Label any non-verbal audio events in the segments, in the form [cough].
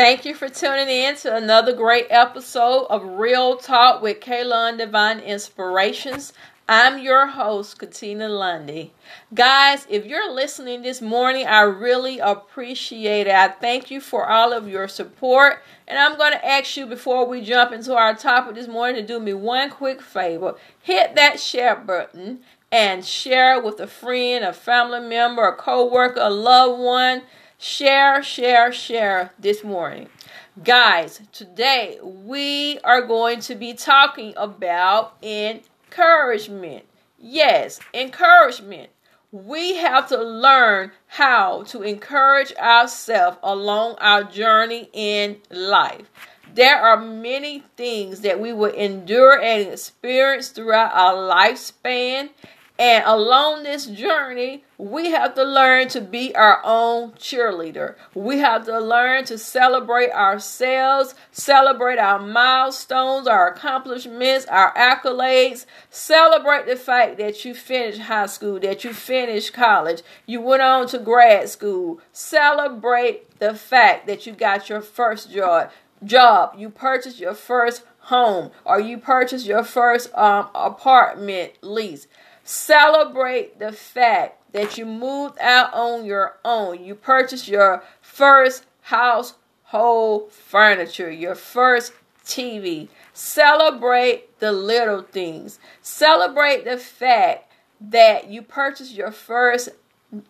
Thank you for tuning in to another great episode of Real Talk with Kaylon Divine Inspirations. I'm your host, Katina Lundy. Guys, if you're listening this morning, I really appreciate it. I thank you for all of your support. And I'm going to ask you before we jump into our topic this morning to do me one quick favor. Hit that share button and share with a friend, a family member, a co-worker, a loved one. Share, share, share this morning. Guys, today we are going to be talking about encouragement. Yes, encouragement. We have to learn how to encourage ourselves along our journey in life. There are many things that we will endure and experience throughout our lifespan, and along this journey, we have to learn to be our own cheerleader. We have to learn to celebrate ourselves, celebrate our milestones, our accomplishments, our accolades. Celebrate the fact that you finished high school, that you finished college, you went on to grad school. Celebrate the fact that you got your first job, job, you purchased your first home, or you purchased your first um, apartment lease. Celebrate the fact that you moved out on your own. You purchased your first household furniture, your first TV. Celebrate the little things. Celebrate the fact that you purchased your first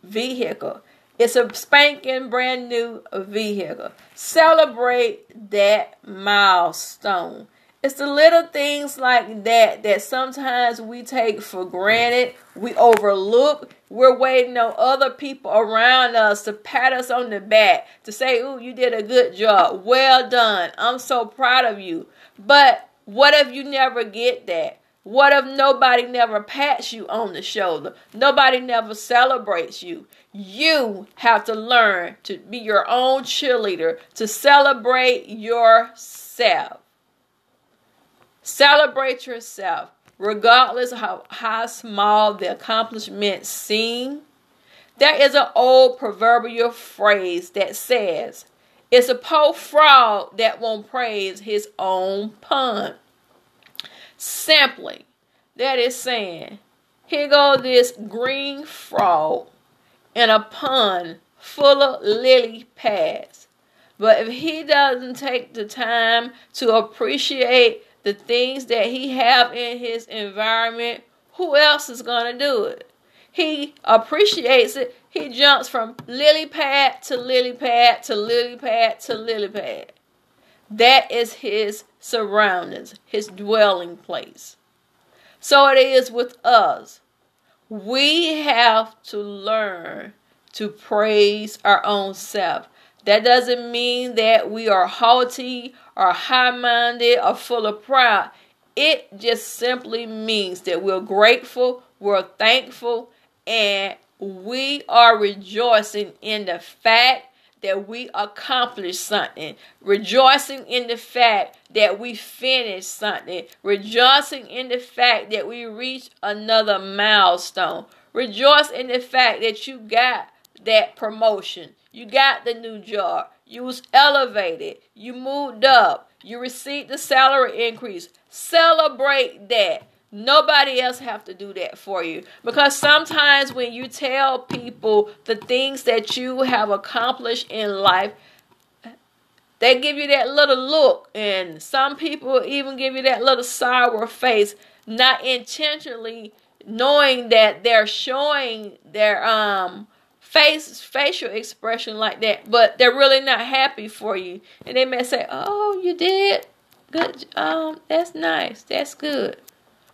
vehicle. It's a spanking brand new vehicle. Celebrate that milestone. It's the little things like that that sometimes we take for granted, we overlook. We're waiting on other people around us to pat us on the back, to say, Ooh, you did a good job. Well done. I'm so proud of you. But what if you never get that? What if nobody never pats you on the shoulder? Nobody never celebrates you. You have to learn to be your own cheerleader, to celebrate yourself. Celebrate yourself, regardless of how, how small the accomplishments seem. There is an old proverbial phrase that says, It's a poor frog that won't praise his own pun. Simply, that is saying, here goes this green frog in a pun full of lily pads. But if he doesn't take the time to appreciate the things that he have in his environment, who else is going to do it? He appreciates it. He jumps from lily pad to lily pad to lily pad to lily pad. That is his surroundings, his dwelling place. So it is with us. We have to learn to praise our own self. That doesn't mean that we are haughty or high minded or full of pride. It just simply means that we're grateful, we're thankful, and we are rejoicing in the fact that we accomplished something, rejoicing in the fact that we finished something, rejoicing in the fact that we reached another milestone, rejoice in the fact that you got that promotion, you got the new job, you was elevated, you moved up, you received the salary increase. Celebrate that. Nobody else have to do that for you. Because sometimes when you tell people the things that you have accomplished in life, they give you that little look. And some people even give you that little sour face, not intentionally knowing that they're showing their um face facial expression like that, but they're really not happy for you. And they may say, "Oh, you did good. Um, that's nice. That's good."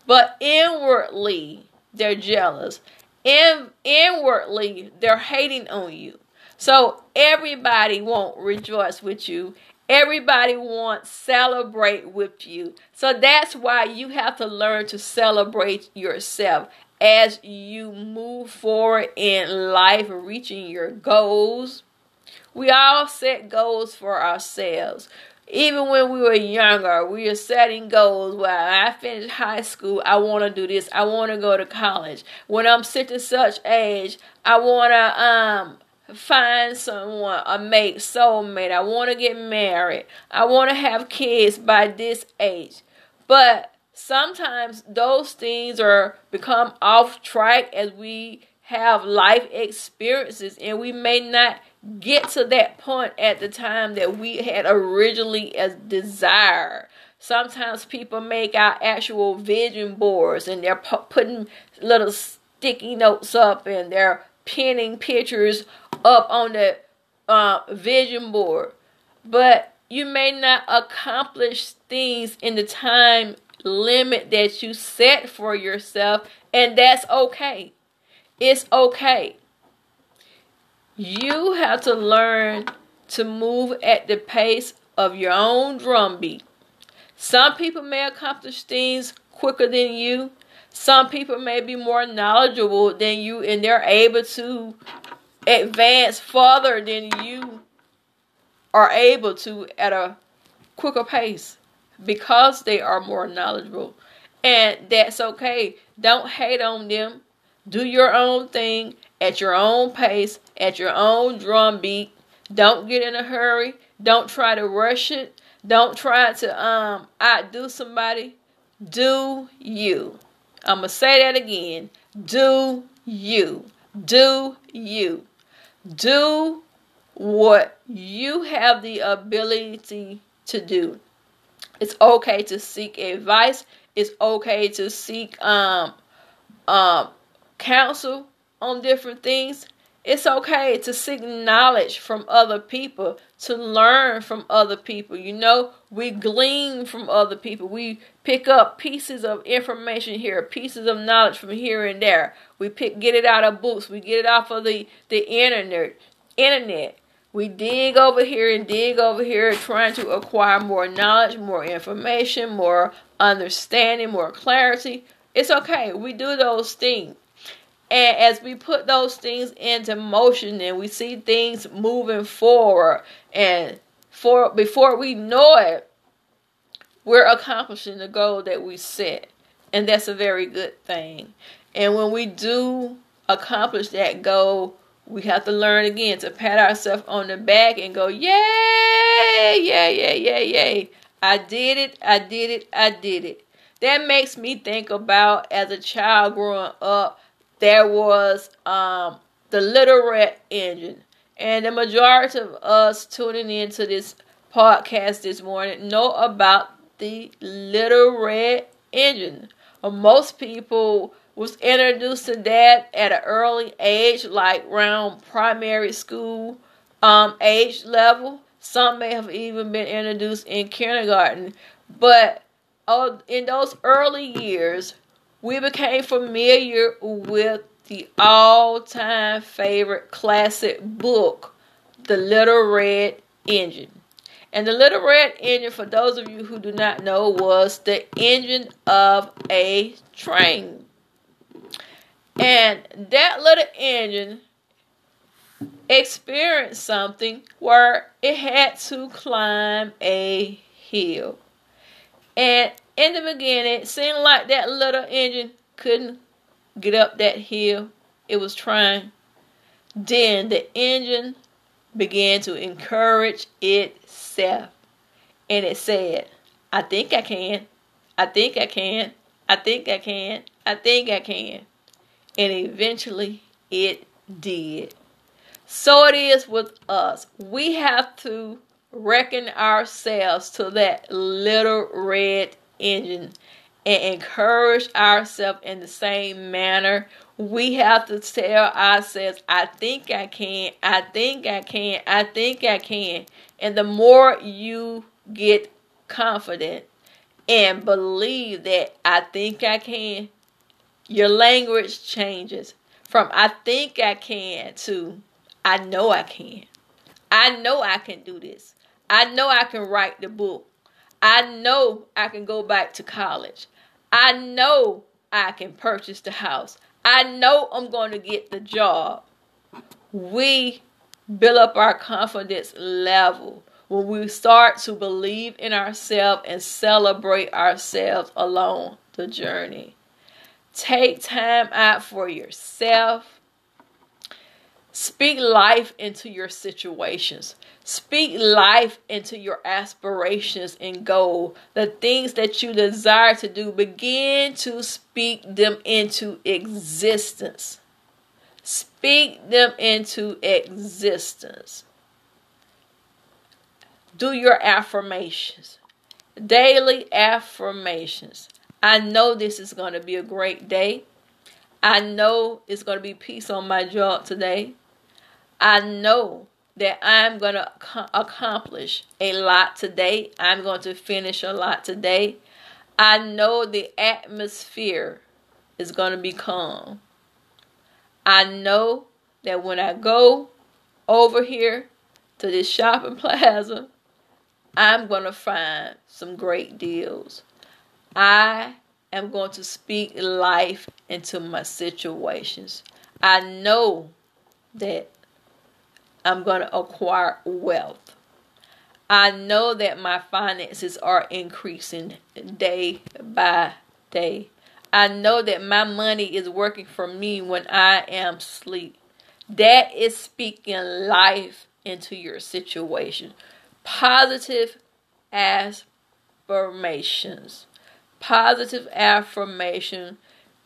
But inwardly, they're jealous. In inwardly, they're hating on you. So everybody won't rejoice with you. Everybody wants celebrate with you. So that's why you have to learn to celebrate yourself as you move forward in life, reaching your goals. We all set goals for ourselves. Even when we were younger, we were setting goals. Well, I finished high school, I want to do this. I want to go to college. When I'm such and such age, I want to um find someone, a mate, soulmate. I want to get married. I want to have kids by this age. But sometimes those things are become off track as we have life experiences and we may not get to that point at the time that we had originally as desired. Sometimes people make out actual vision boards and they're putting little sticky notes up and they're pinning pictures up on the uh, vision board. But you may not accomplish things in the time limit that you set for yourself, and that's okay. It's okay. You have to learn to move at the pace of your own drumbeat. Some people may accomplish things quicker than you. Some people may be more knowledgeable than you and they're able to advance further than you are able to at a quicker pace because they are more knowledgeable. And that's okay. Don't hate on them. Do your own thing at your own pace, at your own drum beat. Don't get in a hurry. Don't try to rush it. Don't try to um outdo somebody. Do you. I'm going to say that again. Do you. Do you. Do what you have the ability to do. It's okay to seek advice. It's okay to seek um um counsel on different things. It's okay to seek knowledge from other people, to learn from other people. You know, we glean from other people. We pick up pieces of information here, pieces of knowledge from here and there. We pick get it out of books, we get it off of the, the internet internet. We dig over here and dig over here trying to acquire more knowledge, more information, more understanding, more clarity. It's okay. We do those things. And as we put those things into motion and we see things moving forward and for before we know it, we're accomplishing the goal that we set. And that's a very good thing. And when we do accomplish that goal, we have to learn again to pat ourselves on the back and go, yay, yay, yay, yay, yay. I did it, I did it, I did it. That makes me think about as a child growing up, there was um, the Little Red Engine. And the majority of us tuning into this podcast this morning know about the Little Red Engine. Most people was introduced to that at an early age, like around primary school um, age level. Some may have even been introduced in kindergarten. But uh, in those early years, we became familiar with the all time favorite classic book, The Little Red Engine. And the Little Red Engine, for those of you who do not know, was the engine of a train. And that little engine experienced something where it had to climb a hill. And in the beginning, it seemed like that little engine couldn't get up that hill it was trying. Then the engine began to encourage itself. And it said, I think I can. I think I can. I think I can. I think I can. And eventually it did. So it is with us. We have to reckon ourselves to that little red engine and encourage ourselves in the same manner. We have to tell ourselves, I think I can, I think I can, I think I can. And the more you get confident and believe that I think I can, your language changes from I think I can to I know I can. I know I can do this. I know I can write the book. I know I can go back to college. I know I can purchase the house. I know I'm going to get the job. We build up our confidence level when we start to believe in ourselves and celebrate ourselves along the journey. Take time out for yourself. Speak life into your situations. Speak life into your aspirations and goal. The things that you desire to do, begin to speak them into existence. Speak them into existence. Do your affirmations. Daily affirmations. I know this is going to be a great day. I know it's going to be peace on my job today. I know that I'm going to accomplish a lot today. I'm going to finish a lot today. I know the atmosphere is going to be calm. I know that when I go over here to this shopping [laughs] plaza, I'm going to find some great deals. I am going to speak life into my situations. I know that I'm going to acquire wealth. I know that my finances are increasing day by day. I know that my money is working for me when I am asleep. That is speaking life into your situation. Positive affirmations. Positive affirmation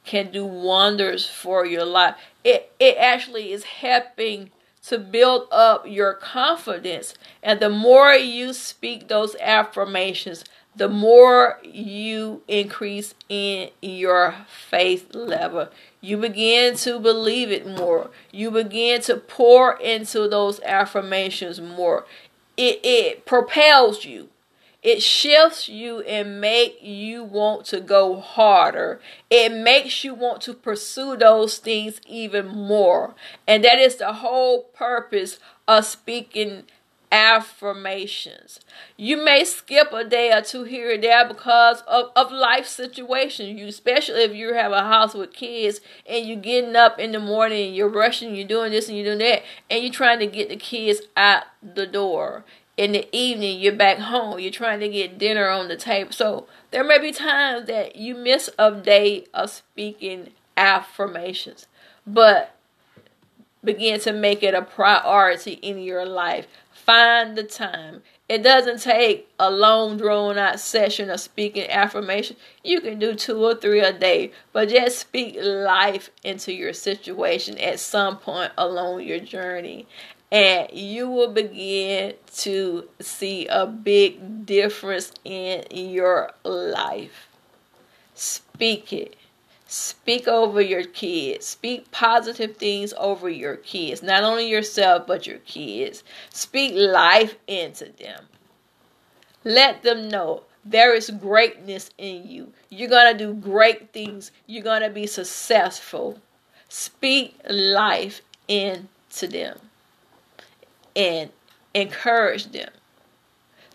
can do wonders for your life. It it actually is helping to build up your confidence. And the more you speak those affirmations, the more you increase in your faith level. You begin to believe it more. You begin to pour into those affirmations more. It, it propels you it shifts you and make you want to go harder. It makes you want to pursue those things even more. And that is the whole purpose of speaking affirmations. You may skip a day or two here and there because of, of life situations. You especially if you have a house with kids and you're getting up in the morning you're rushing, you're doing this and you're doing that, and you're trying to get the kids out the door in the evening you're back home you're trying to get dinner on the table. So there may be times that you miss a day of speaking affirmations but begin to make it a priority in your life. Find the time. It doesn't take a long drawn out session of speaking affirmation. You can do two or three a day but just speak life into your situation at some point along your journey and you will begin to see a big difference in your life. Speak it. Speak over your kids. Speak positive things over your kids. Not only yourself, but your kids. Speak life into them. Let them know there is greatness in you. You're going to do great things. You're going to be successful. Speak life into them and encourage them.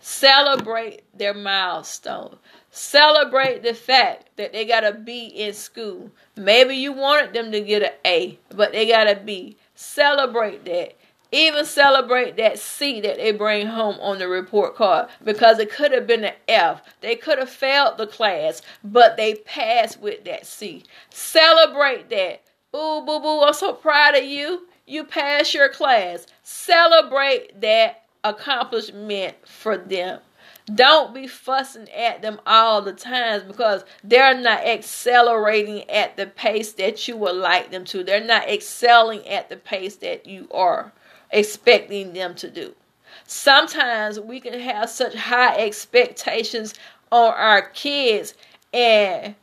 Celebrate their milestone. Celebrate the fact that they got a B in school. Maybe you wanted them to get an A, but they got a B. Celebrate that. Even celebrate that C that they bring home on the report card because it could have been an F. They could have failed the class, but they passed with that C. Celebrate that. Ooh, boo boo, I'm so proud of you you pass your class. Celebrate that accomplishment for them. Don't be fussing at them all the times because they're not accelerating at the pace that you would like them to. They're not excelling at the pace that you are expecting them to do. Sometimes we can have such high expectations on our kids and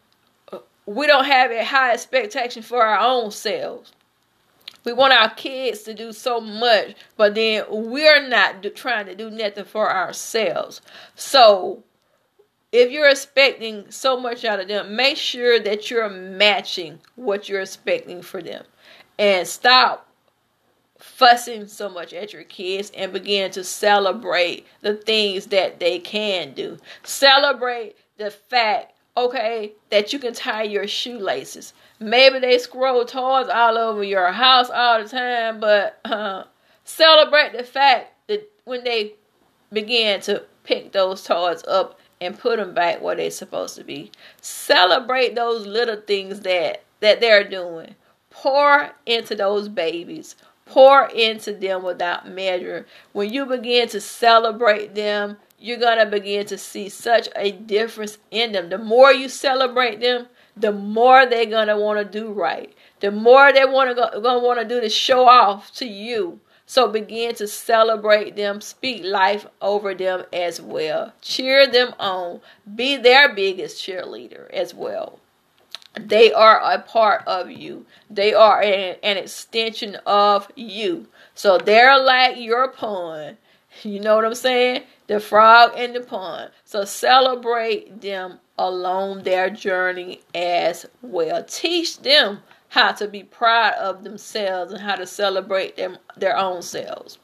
we don't have a high expectation for our own selves. We want our kids to do so much, but then we're not do, trying to do nothing for ourselves. So, if you're expecting so much out of them, make sure that you're matching what you're expecting for them. And stop fussing so much at your kids and begin to celebrate the things that they can do. Celebrate the fact, okay, that you can tie your shoelaces. Maybe they scroll toys all over your house all the time, but uh, celebrate the fact that when they begin to pick those toys up and put them back where they're supposed to be. Celebrate those little things that that they're doing. Pour into those babies. Pour into them without measure. When you begin to celebrate them, you're going to begin to see such a difference in them. The more you celebrate them, the more they're going to want to do right. The more they want to go, going to want to do to show off to you. So begin to celebrate them, speak life over them as well. Cheer them on. Be their biggest cheerleader as well. They are a part of you. They are an, an extension of you. So they're like your pawn. [laughs] You know what I'm saying? The frog in the pond. So celebrate them along their journey as well. Teach them how to be proud of themselves and how to celebrate them their own selves.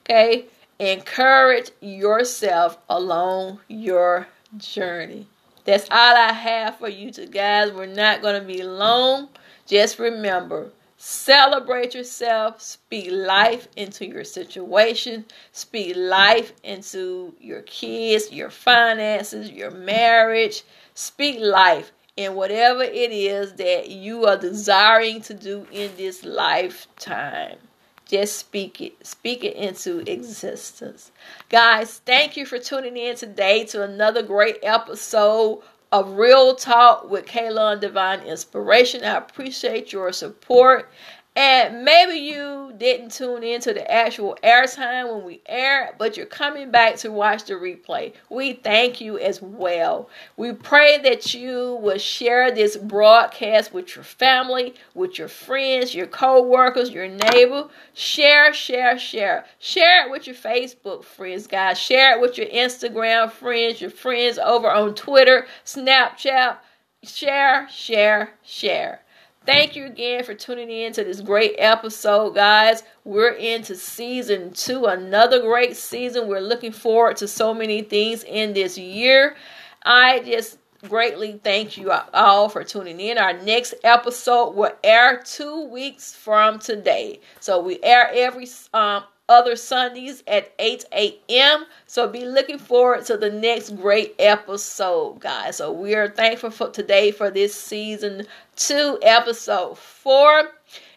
Okay? Encourage yourself along your journey. That's all I have for you two guys. We're not going to be long. Just remember, celebrate yourself, speak life into your situation, speak life into your kids, your finances, your marriage. Speak life in whatever it is that you are desiring to do in this lifetime. Just speak it. Speak it into existence. Guys, thank you for tuning in today to another great episode of Real Talk with Kaylon Divine Inspiration. I appreciate your support and maybe you didn't tune in to the actual airtime when we air, but you're coming back to watch the replay. We thank you as well. We pray that you will share this broadcast with your family, with your friends, your co-workers, your neighbor. Share, share, share. Share it with your Facebook friends, guys. Share it with your Instagram friends, your friends over on Twitter, Snapchat. Share, share, share. Thank you again for tuning in to this great episode, guys. We're into season two, another great season. We're looking forward to so many things in this year. I just greatly thank you all for tuning in. Our next episode will air two weeks from today. So we air every um, other Sundays at 8 a.m. So be looking forward to the next great episode, guys. So we are thankful for today for this season two, episode four.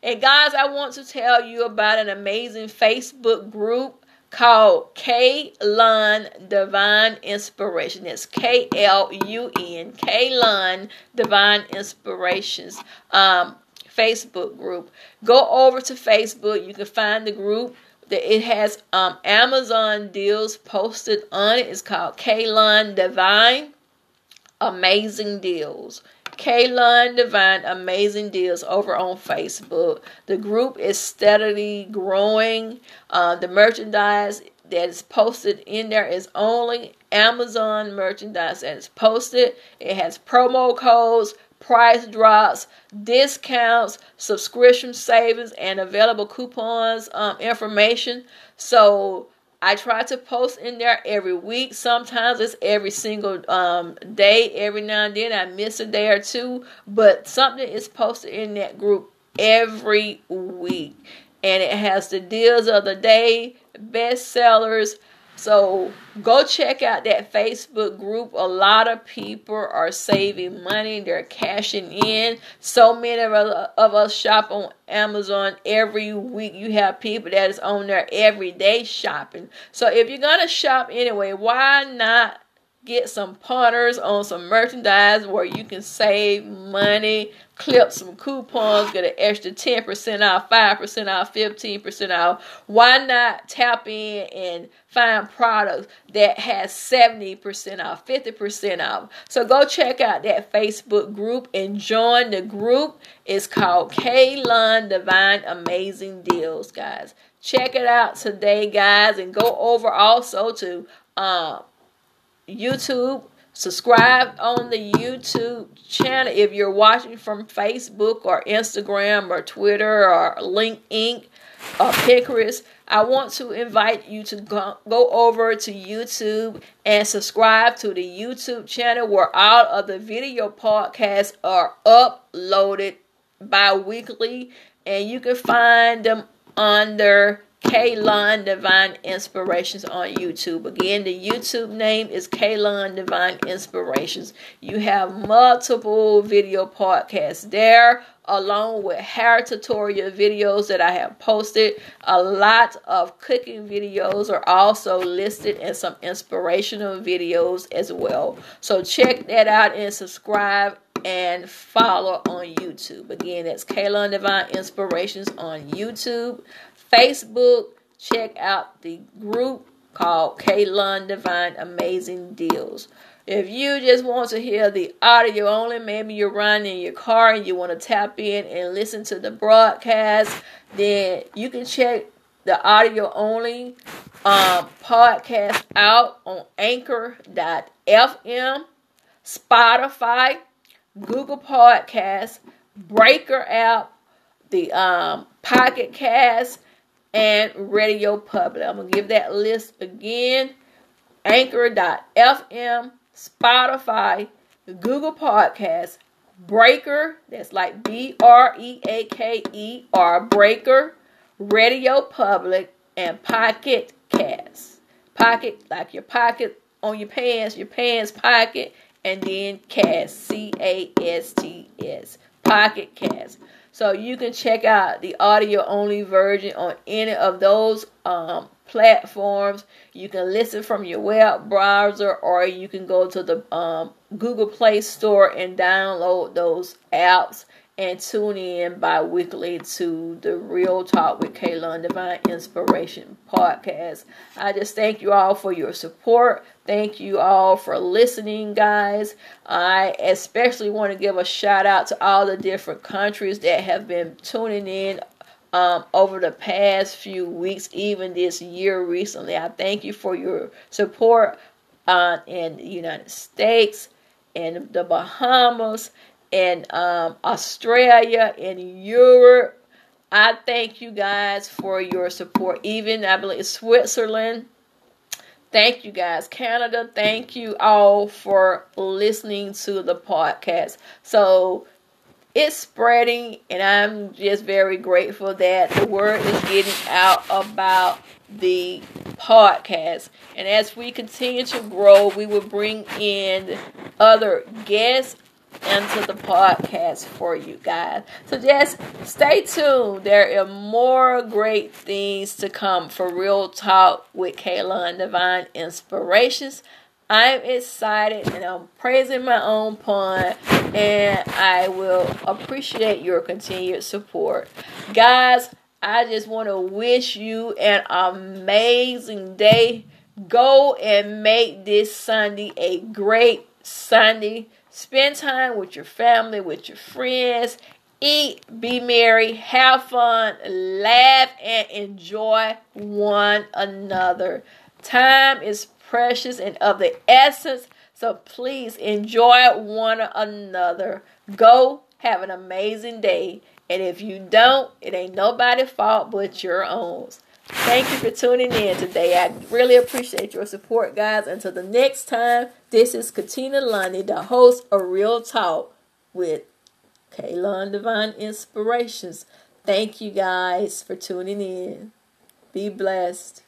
And guys, I want to tell you about an amazing Facebook group called K Lun Divine Inspiration. It's K L U N K Lun Divine Inspirations. Um, Facebook group. Go over to Facebook. You can find the group it has um, Amazon deals posted on it. It's called Kalon Divine Amazing Deals. Kalon Divine Amazing Deals over on Facebook. The group is steadily growing. Uh, the merchandise that is posted in there is only Amazon merchandise that is posted. It has promo codes, price drops, discounts, subscription savings, and available coupons um, information. So I try to post in there every week. Sometimes it's every single um, day. Every now and then I miss a day or two, but something is posted in that group every week. And it has the deals of the day, best sellers, so go check out that Facebook group. A lot of people are saving money, they're cashing in. So many of us, shop on Amazon every week. You have people that is on there every day shopping. So if you're gonna shop anyway, why not get some partners on some merchandise where you can save money, clip some coupons, get an extra 10% off, 5% off, 15% off. Why not tap in and find products that has 70% off, 50% off? So go check out that Facebook group and join the group. It's called K-Lun Divine Amazing Deals, guys. Check it out today, guys, and go over also to um, YouTube. Subscribe on the YouTube channel if you're watching from Facebook or Instagram or Twitter or LinkedIn or Pinterest. I want to invite you to go, go over to YouTube and subscribe to the YouTube channel where all of the video podcasts are uploaded bi weekly and you can find them under Kaylon Divine Inspirations on YouTube. Again, the YouTube name is Kaylon Divine Inspirations. You have multiple video podcasts there, along with hair tutorial videos that I have posted. A lot of cooking videos are also listed and some inspirational videos as well. So check that out and subscribe and follow on YouTube. Again, that's Kaylon Divine Inspirations on YouTube. Facebook, check out the group called Kaylon Divine Amazing Deals. If you just want to hear the audio only, maybe you're running in your car and you want to tap in and listen to the broadcast, then you can check the audio only um, podcast out on anchor.fm, Spotify, Google Podcasts, Breaker app, the um, Pocket Cast, and Radio Public. I'm going to give that list again Anchor.fm, Spotify, Google Podcasts, Breaker, that's like B R E A K E R, Breaker, Radio Public, and Pocket Cast. Pocket, like your pocket on your pants, your pants pocket, and then Cast, C A S T S, Pocket Cast. So you can check out the audio only version on any of those um, platforms. You can listen from your web browser or you can go to the um, Google Play Store and download those apps and tune in bi weekly to the Real Talk with Kaylon Divine Inspiration podcast. I just thank you all for your support. Thank you all for listening, guys. I especially want to give a shout out to all the different countries that have been tuning in um, over the past few weeks, even this year recently. I thank you for your support uh, in the United States and the Bahamas in um, Australia, in Europe. I thank you guys for your support. Even I believe Switzerland. Thank you guys. Canada, thank you all for listening to the podcast. So it's spreading, and I'm just very grateful that the word is getting out about the podcast. And as we continue to grow, we will bring in other guests into the podcast for you guys. So just stay tuned. There are more great things to come for Real Talk with Kaylon Divine Inspirations. I'm excited and I'm praising my own pun and I will appreciate your continued support. Guys, I just want to wish you an amazing day. Go and make this Sunday a great Sunday Spend time with your family, with your friends. Eat, be merry, have fun, laugh, and enjoy one another. Time is precious and of the essence, so please enjoy one another. Go have an amazing day. And if you don't, it ain't nobody's fault but your own. Thank you for tuning in today. I really appreciate your support, guys. Until the next time, this is Katina Lundy, the host of Real Talk with Kaylon Divine Inspirations. Thank you guys for tuning in. Be blessed.